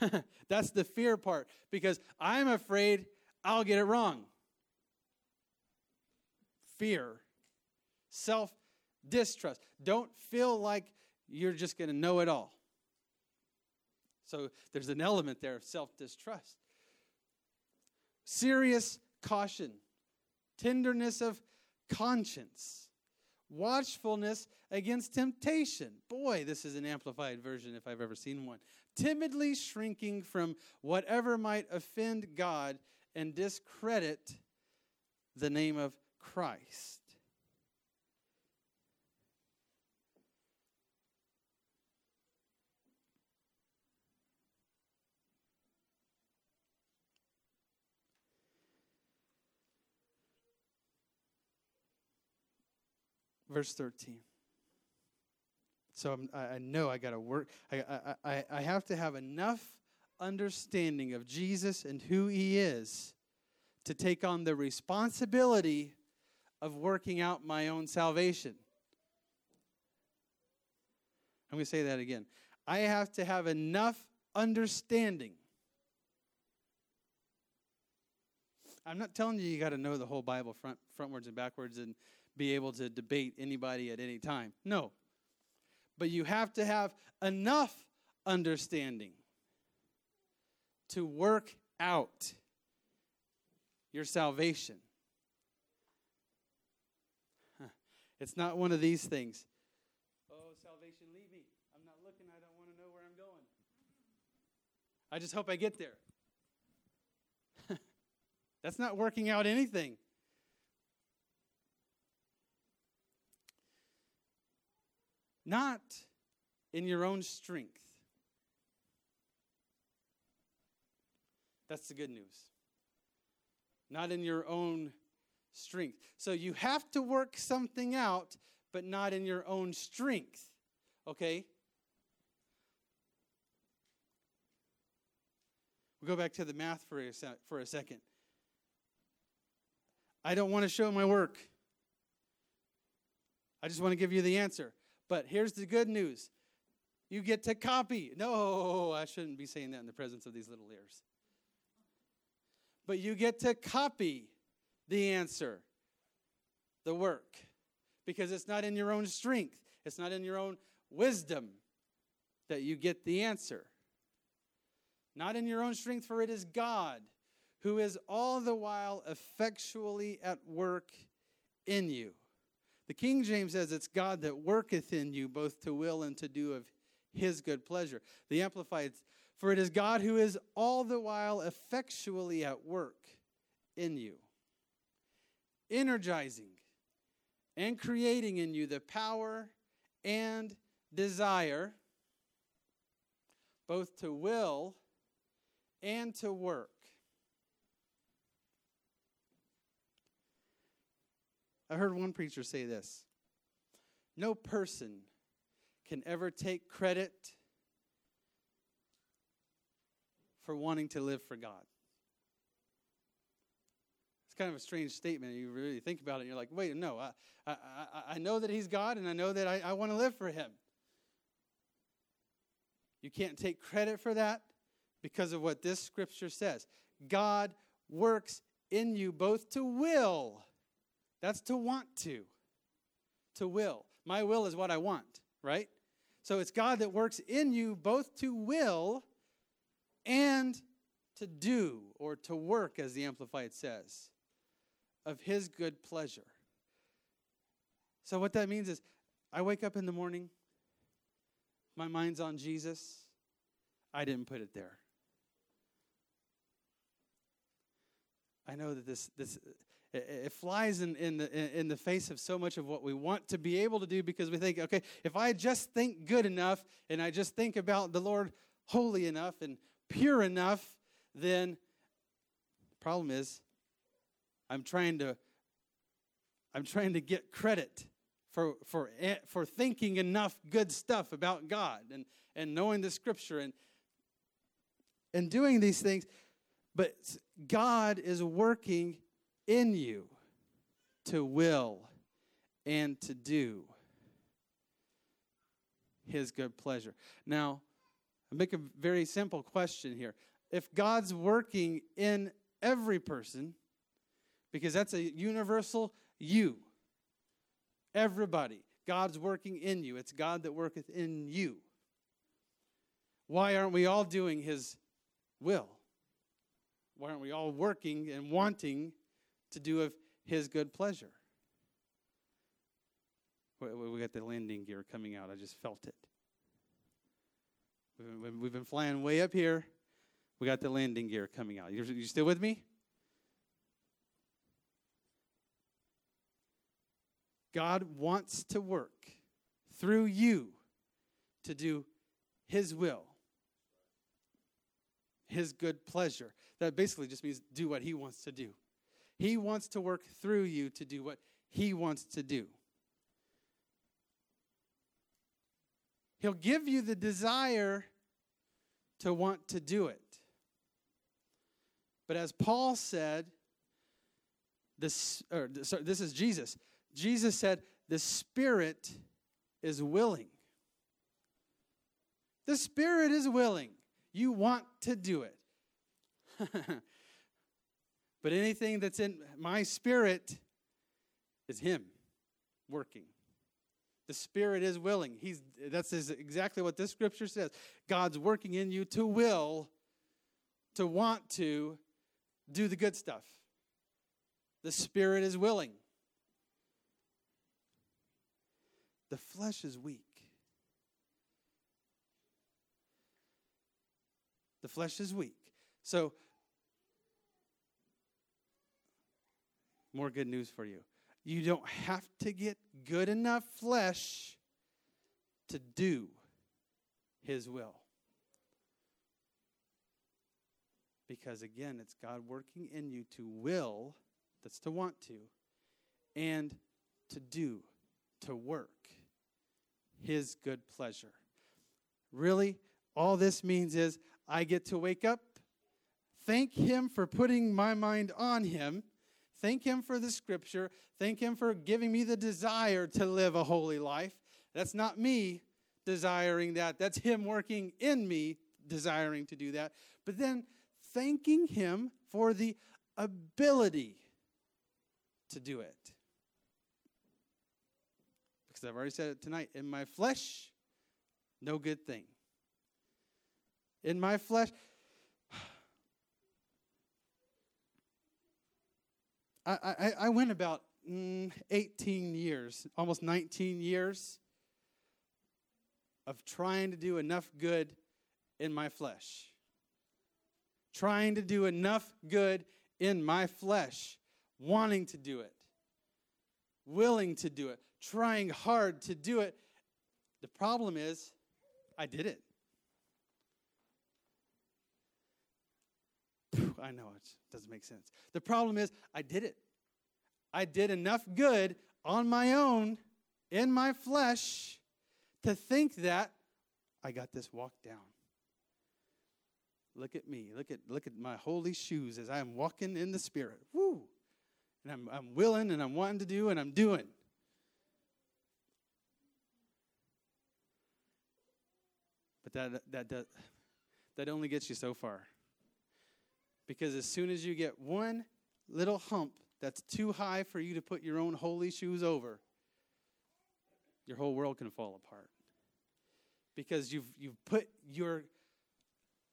That's the fear part because I'm afraid I'll get it wrong. Fear, self distrust. Don't feel like you're just going to know it all. So there's an element there of self distrust. Serious caution, tenderness of conscience, watchfulness against temptation. Boy, this is an amplified version if I've ever seen one timidly shrinking from whatever might offend God and discredit the name of Christ. Verse 13. So I'm, i know I got to work. I, I, I have to have enough understanding of Jesus and who he is to take on the responsibility of working out my own salvation. I'm going to say that again. I have to have enough understanding. I'm not telling you you got to know the whole Bible front frontwards and backwards and be able to debate anybody at any time. No. But you have to have enough understanding to work out your salvation. It's not one of these things. Oh, salvation, leave me. I'm not looking. I don't want to know where I'm going. I just hope I get there. That's not working out anything. Not in your own strength. That's the good news. Not in your own strength. So you have to work something out, but not in your own strength. Okay? We'll go back to the math for a, for a second. I don't want to show my work. I just want to give you the answer. But here's the good news you get to copy. No, I shouldn't be saying that in the presence of these little ears. But you get to copy the answer, the work, because it's not in your own strength, it's not in your own wisdom that you get the answer. Not in your own strength, for it is God who is all the while effectually at work in you. The King James says it's God that worketh in you both to will and to do of his good pleasure. The Amplified, for it is God who is all the while effectually at work in you energizing and creating in you the power and desire both to will and to work. I heard one preacher say this No person can ever take credit for wanting to live for God. It's kind of a strange statement. You really think about it, and you're like, wait, no, I, I, I know that He's God, and I know that I, I want to live for Him. You can't take credit for that because of what this scripture says. God works in you both to will, that's to want to, to will. My will is what I want, right? So it's God that works in you both to will and to do or to work, as the Amplified says of His good pleasure. So, what that means is, I wake up in the morning, my mind's on Jesus. I didn't put it there. I know that this, this it, flies in, in, the, in the face of so much of what we want to be able to do because we think, okay, if I just think good enough and I just think about the Lord holy enough and pure enough, then the problem is I'm trying to I'm trying to get credit for for eh, for thinking enough good stuff about God and and knowing the scripture and and doing these things. But God is working in you to will and to do his good pleasure. Now, I make a very simple question here. If God's working in every person, because that's a universal you. Everybody. God's working in you. It's God that worketh in you. Why aren't we all doing His will? Why aren't we all working and wanting to do of His good pleasure? We got the landing gear coming out. I just felt it. We've been flying way up here. We got the landing gear coming out. You still with me? God wants to work through you to do His will, His good pleasure. That basically just means do what He wants to do. He wants to work through you to do what He wants to do. He'll give you the desire to want to do it. But as Paul said, this, or, sorry, this is Jesus. Jesus said, The Spirit is willing. The Spirit is willing. You want to do it. but anything that's in my spirit is Him working. The Spirit is willing. He's, that's exactly what this scripture says. God's working in you to will, to want to do the good stuff. The Spirit is willing. The flesh is weak. The flesh is weak. So, more good news for you. You don't have to get good enough flesh to do His will. Because again, it's God working in you to will, that's to want to, and to do, to work His good pleasure. Really, all this means is I get to wake up, thank Him for putting my mind on Him Thank Him for the scripture. Thank Him for giving me the desire to live a holy life. That's not me desiring that, that's Him working in me, desiring to do that. But then thanking Him for the ability to do it. Because I've already said it tonight in my flesh, no good thing. In my flesh, I, I, I went about mm, 18 years, almost 19 years of trying to do enough good in my flesh. Trying to do enough good in my flesh, wanting to do it, willing to do it, trying hard to do it. The problem is, I did it. I know it doesn't make sense. The problem is, I did it. I did enough good on my own in my flesh to think that I got this walk down. Look at me. Look at look at my holy shoes as I'm walking in the spirit. Woo! And I'm I'm willing and I'm wanting to do and I'm doing. But that that that that only gets you so far. Because as soon as you get one little hump that's too high for you to put your own holy shoes over, your whole world can fall apart. Because you've, you've put your,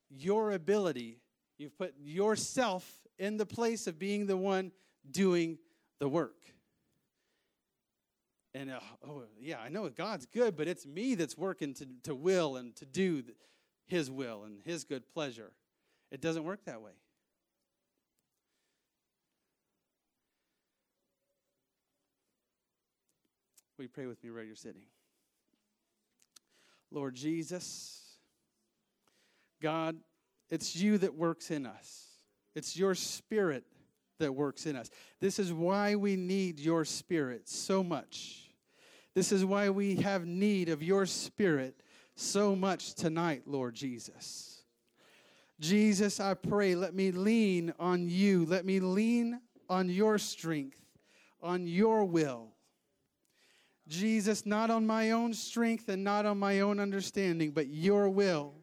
your ability, you've put yourself in the place of being the one doing the work. And uh, oh, yeah, I know God's good, but it's me that's working to, to will and to do His will and His good pleasure. It doesn't work that way. Will you pray with me where you're sitting? Lord Jesus, God, it's you that works in us. It's your spirit that works in us. This is why we need your spirit so much. This is why we have need of your spirit so much tonight, Lord Jesus. Jesus, I pray, let me lean on you. Let me lean on your strength, on your will. Jesus, not on my own strength and not on my own understanding, but your will.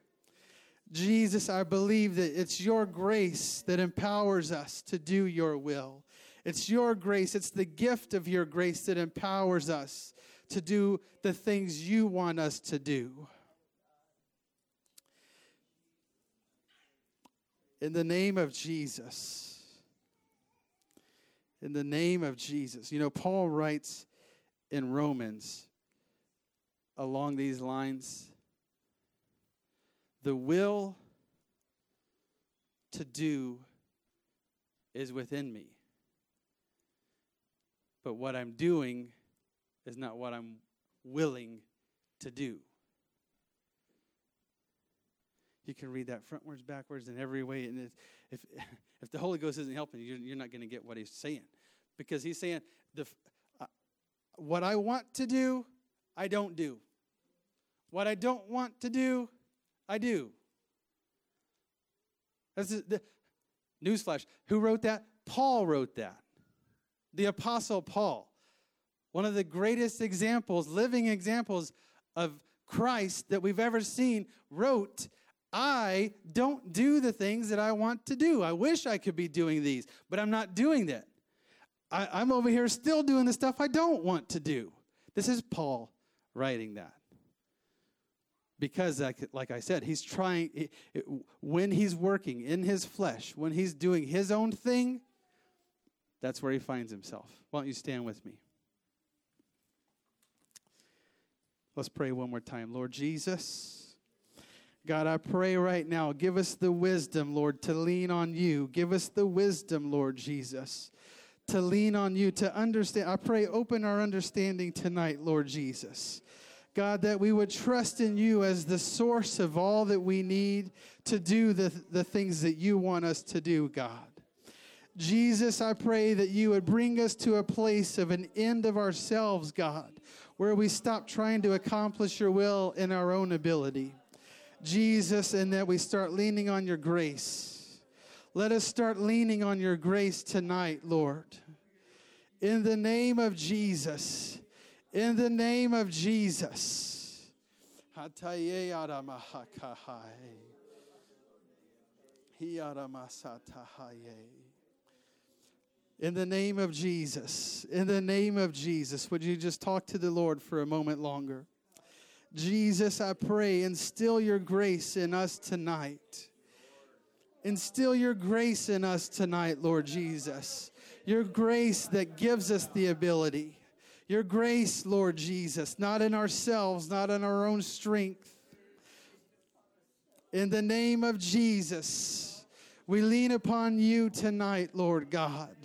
Jesus, I believe that it's your grace that empowers us to do your will. It's your grace, it's the gift of your grace that empowers us to do the things you want us to do. In the name of Jesus. In the name of Jesus. You know, Paul writes in Romans along these lines the will to do is within me. But what I'm doing is not what I'm willing to do. You can read that frontwards, backwards, in every way. And if, if the Holy Ghost isn't helping you, you're not going to get what he's saying. Because he's saying, the, what I want to do, I don't do. What I don't want to do, I do. That's the newsflash. Who wrote that? Paul wrote that. The Apostle Paul. One of the greatest examples, living examples of Christ that we've ever seen, wrote, I don't do the things that I want to do. I wish I could be doing these, but I'm not doing that. I, am over here still doing the stuff I don't want to do. This is Paul writing that. Because, like, I said, he's trying, when he's working in his flesh, when he's doing his own thing, that's where he finds himself. Why don't you stand with me? Let's pray one more time. Lord Jesus, God, I pray right now, give us the wisdom, Lord, to lean on you. Give us the wisdom, Lord Jesus, to lean on you, to understand. I pray, open our understanding tonight, Lord Jesus. God, that we would trust in you as the source of all that we need to do the, the things that you want us to do, God. Jesus, I pray that you would bring us to a place of an end of ourselves, God, where we stop trying to accomplish your will in our own ability. Jesus, and that we start leaning on your grace. Let us start leaning on your grace tonight, Lord. In the name of Jesus. In the name of Jesus. In the name of Jesus, in the name of Jesus, would you just talk to the Lord for a moment longer? Jesus, I pray, instill your grace in us tonight. Instill your grace in us tonight, Lord Jesus. Your grace that gives us the ability. Your grace, Lord Jesus, not in ourselves, not in our own strength. In the name of Jesus, we lean upon you tonight, Lord God.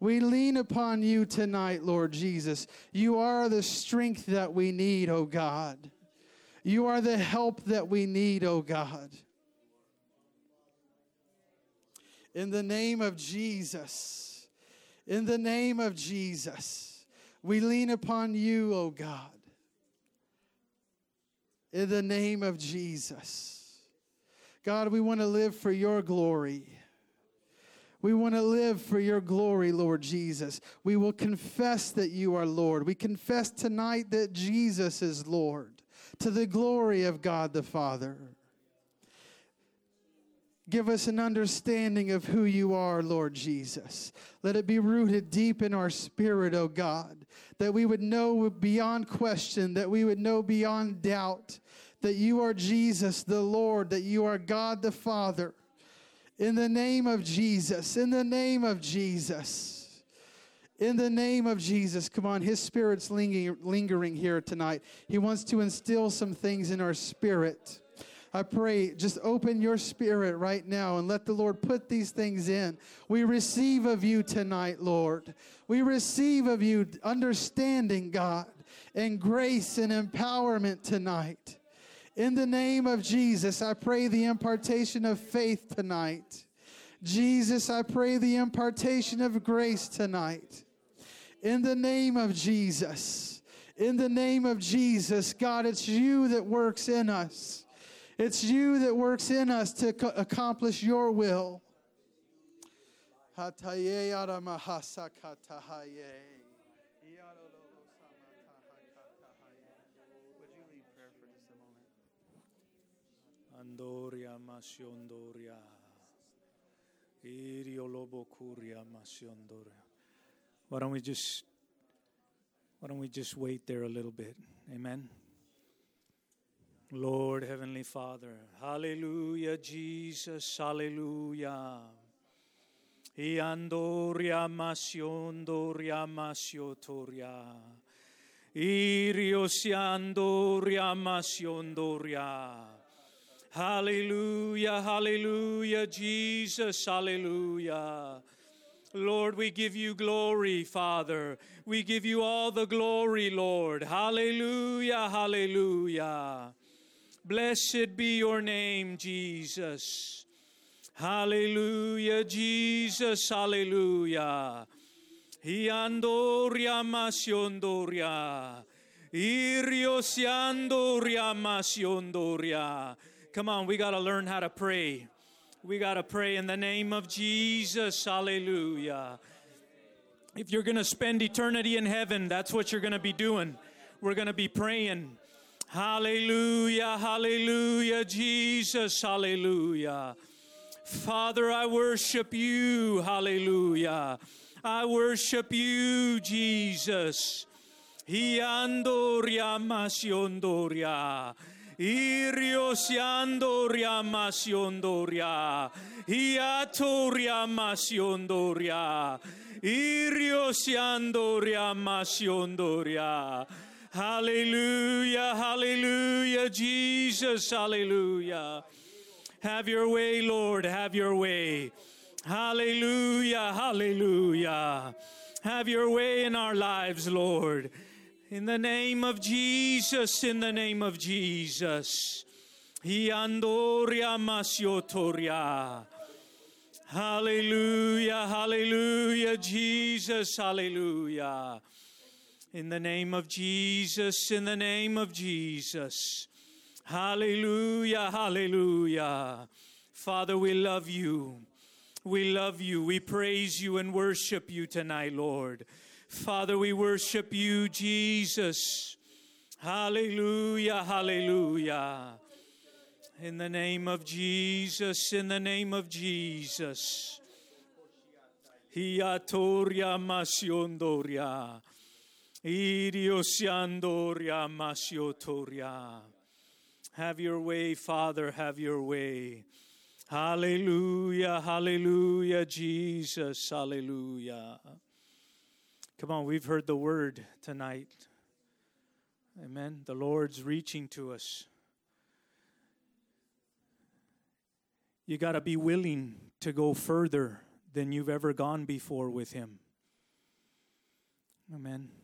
We lean upon you tonight, Lord Jesus. You are the strength that we need, oh God. You are the help that we need, oh God. In the name of Jesus, in the name of Jesus, we lean upon you, oh God. In the name of Jesus. God, we want to live for your glory. We want to live for your glory, Lord Jesus. We will confess that you are Lord. We confess tonight that Jesus is Lord to the glory of God the Father. Give us an understanding of who you are, Lord Jesus. Let it be rooted deep in our spirit, O oh God, that we would know beyond question, that we would know beyond doubt that you are Jesus the Lord, that you are God the Father in the name of Jesus, in the name of Jesus. In the name of Jesus. Come on, His Spirit's lingering here tonight. He wants to instill some things in our spirit. I pray, just open your spirit right now and let the Lord put these things in. We receive of you tonight, Lord. We receive of you understanding, God, and grace and empowerment tonight. In the name of Jesus, I pray the impartation of faith tonight. Jesus, I pray the impartation of grace tonight. In the name of Jesus. In the name of Jesus, God, it's you that works in us. It's you that works in us to accomplish your will. Andoria Masiondoria. Iriolobokuria Masiondoria. Why don't we just why don't we just wait there a little bit? Amen. Lord Heavenly Father, Hallelujah, Jesus, Hallelujah. Iandoria masiondoria masiotoria. Iriosiandoria masiondoria. Hallelujah, hallelujah, Jesus, hallelujah. Lord, we give you glory, Father. We give you all the glory, Lord. Hallelujah, hallelujah. Blessed be your name, Jesus. Hallelujah, Jesus, hallelujah. Hiandoria masiondoria. Iriosiandoria masiondoria. Come on, we got to learn how to pray. We got to pray in the name of Jesus. Hallelujah. If you're going to spend eternity in heaven, that's what you're going to be doing. We're going to be praying. Hallelujah, hallelujah, Jesus, hallelujah. Father, I worship you, hallelujah. I worship you, Jesus. Hiandoria masiondoria. Iriosiandoria masiondoria. Hiatoria masiondoria. Iriosiandoria masiondoria. Hallelujah, hallelujah, Jesus, hallelujah. Have your way, Lord, have your way. Hallelujah, hallelujah. Have your way in our lives, Lord. In the name of Jesus, in the name of Jesus. Masiotoria. Hallelujah, hallelujah, Jesus, hallelujah. In the name of Jesus, in the name of Jesus. Hallelujah, hallelujah. Father, we love you. We love you. We praise you and worship you tonight, Lord. Father, we worship you, Jesus. Hallelujah, hallelujah. In the name of Jesus, in the name of Jesus. Hiatoria masiondoria. Have your way, Father, have your way. Hallelujah, hallelujah, Jesus, hallelujah. Come on, we've heard the word tonight. Amen. The Lord's reaching to us. You got to be willing to go further than you've ever gone before with Him. Amen.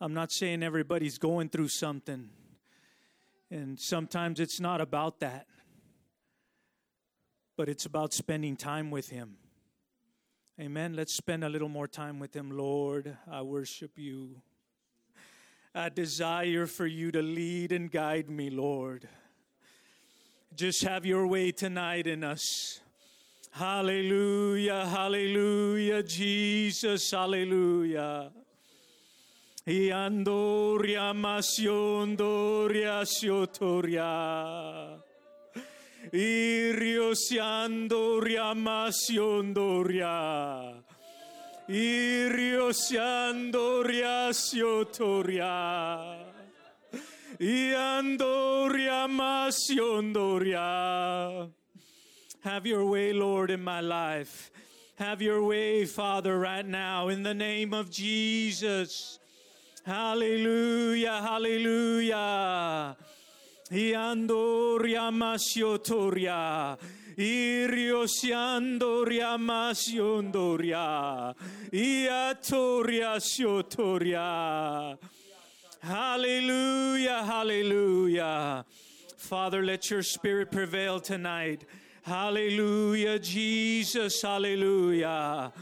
I'm not saying everybody's going through something, and sometimes it's not about that, but it's about spending time with Him. Amen. Let's spend a little more time with Him, Lord. I worship you. I desire for you to lead and guide me, Lord. Just have your way tonight in us. Hallelujah, hallelujah, Jesus, hallelujah. Iandoria masiondoria siotoria. Iriosiandoria masiondoria. Iriosiandoria siotoria. Iandoria masiondoria. Have your way, Lord, in my life. Have your way, Father, right now, in the name of Jesus. Hallelujah, hallelujah. Iandoria masiotoria. Iriosiandoria masiondoria. Iatoria siotoria. Hallelujah, hallelujah. Father, let your spirit prevail tonight. Hallelujah, Jesus, hallelujah.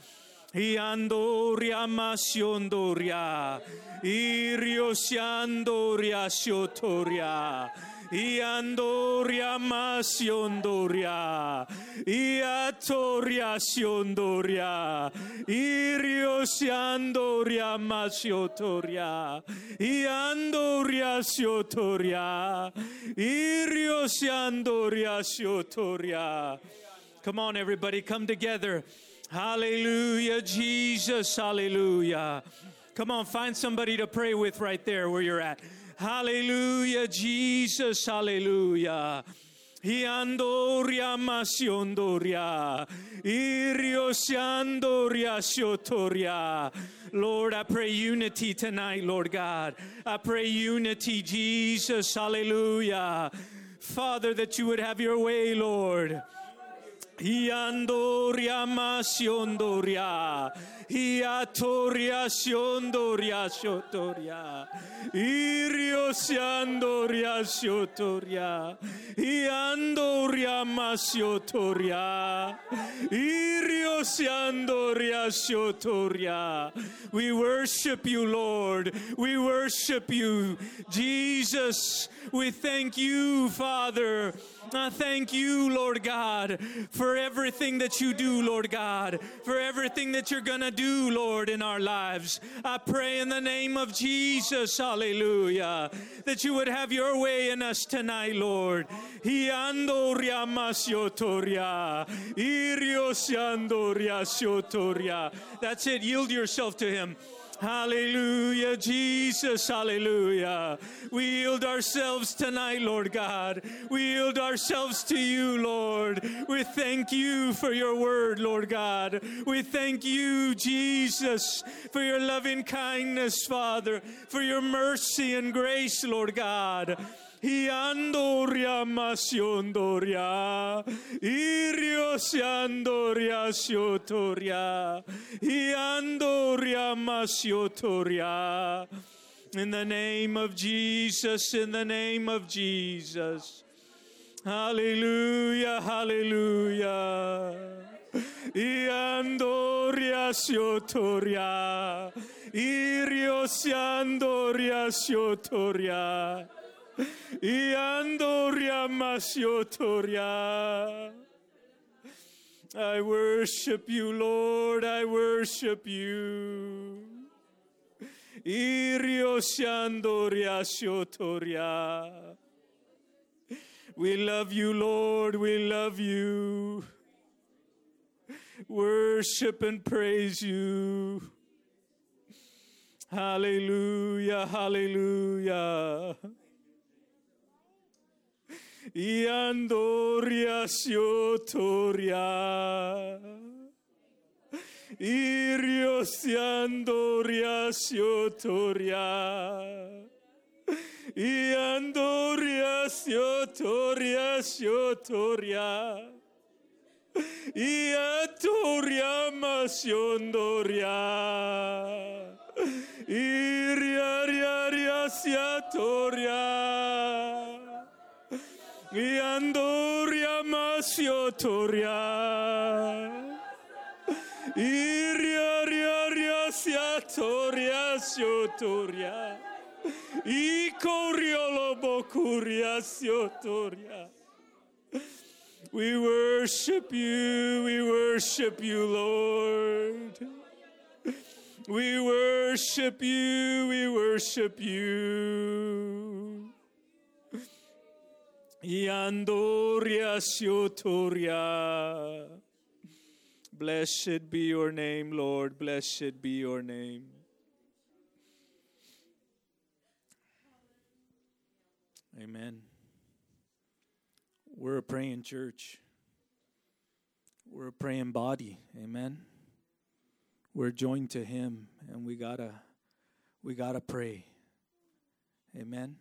Iandoria masiondoria. Iriosiandoria siotoria. Iandoria masiondoria. Iatoria siondoria. Iriosiandoria masiotoria. Iandoria siotoria. Iriosiandoria siotoria. Come on, everybody, come together. Hallelujah, Jesus, hallelujah. Come on, find somebody to pray with right there where you're at. Hallelujah, Jesus, hallelujah. Hiandoria masiondoria, iriosiandoria siotoria. Lord, I pray unity tonight, Lord God. I pray unity, Jesus, hallelujah. Father, that you would have your way, Lord. Iandoria masiondoria, Iatoria siondoria shotoria. Irio siandoria shotoria. Iandoria masiotoria. Irio siandoria shotoria. We worship you, Lord. We worship you, Jesus. We thank you, Father. I thank you, Lord God, for everything that you do, Lord God, for everything that you're going to do, Lord, in our lives. I pray in the name of Jesus, hallelujah, that you would have your way in us tonight, Lord. That's it. Yield yourself to him. Hallelujah, Jesus, hallelujah. We yield ourselves tonight, Lord God. We yield ourselves to you, Lord. We thank you for your word, Lord God. We thank you, Jesus, for your loving kindness, Father, for your mercy and grace, Lord God. Iandoria masiondoria, iriosiandoria siotoria, iandoria masiotoria. In the name of Jesus, in the name of Jesus. Hallelujah, hallelujah. Iandoria siotoria, iriosiandoria siotoria. Iandoria masiotoria. I worship you, Lord. I worship you. Iriosiandoria siotoria. We love you, Lord. We love you. Worship and praise you. Hallelujah, hallelujah. Iandoria siotoria. Irios iandoria siotoria. Iandoria siotoria siotoria. Iatoria masiondoria. Iriaria siatoria. I iria, iria, iria, iria, iria. Iandoria siotoria. Iriosiandoria siotoria. Iandoria siotoria siotoria. Iatoria masiondoria. Iriariaria siatoria. Iandoria masiotoria. Iriariaria siatoria siotoria. Ikoriolo bokuria. We worship you, we worship you, Lord. We worship you, we worship you. Yandoria siotoria. Blessed be your name, Lord. Blessed be your name. Amen. We're a praying church. We're a praying body. Amen. We're joined to him and we got to we got to pray. Amen.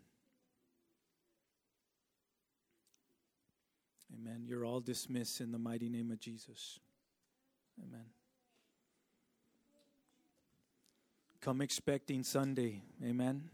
Amen. You're all dismissed in the mighty name of Jesus. Amen. Come expecting Sunday. Amen.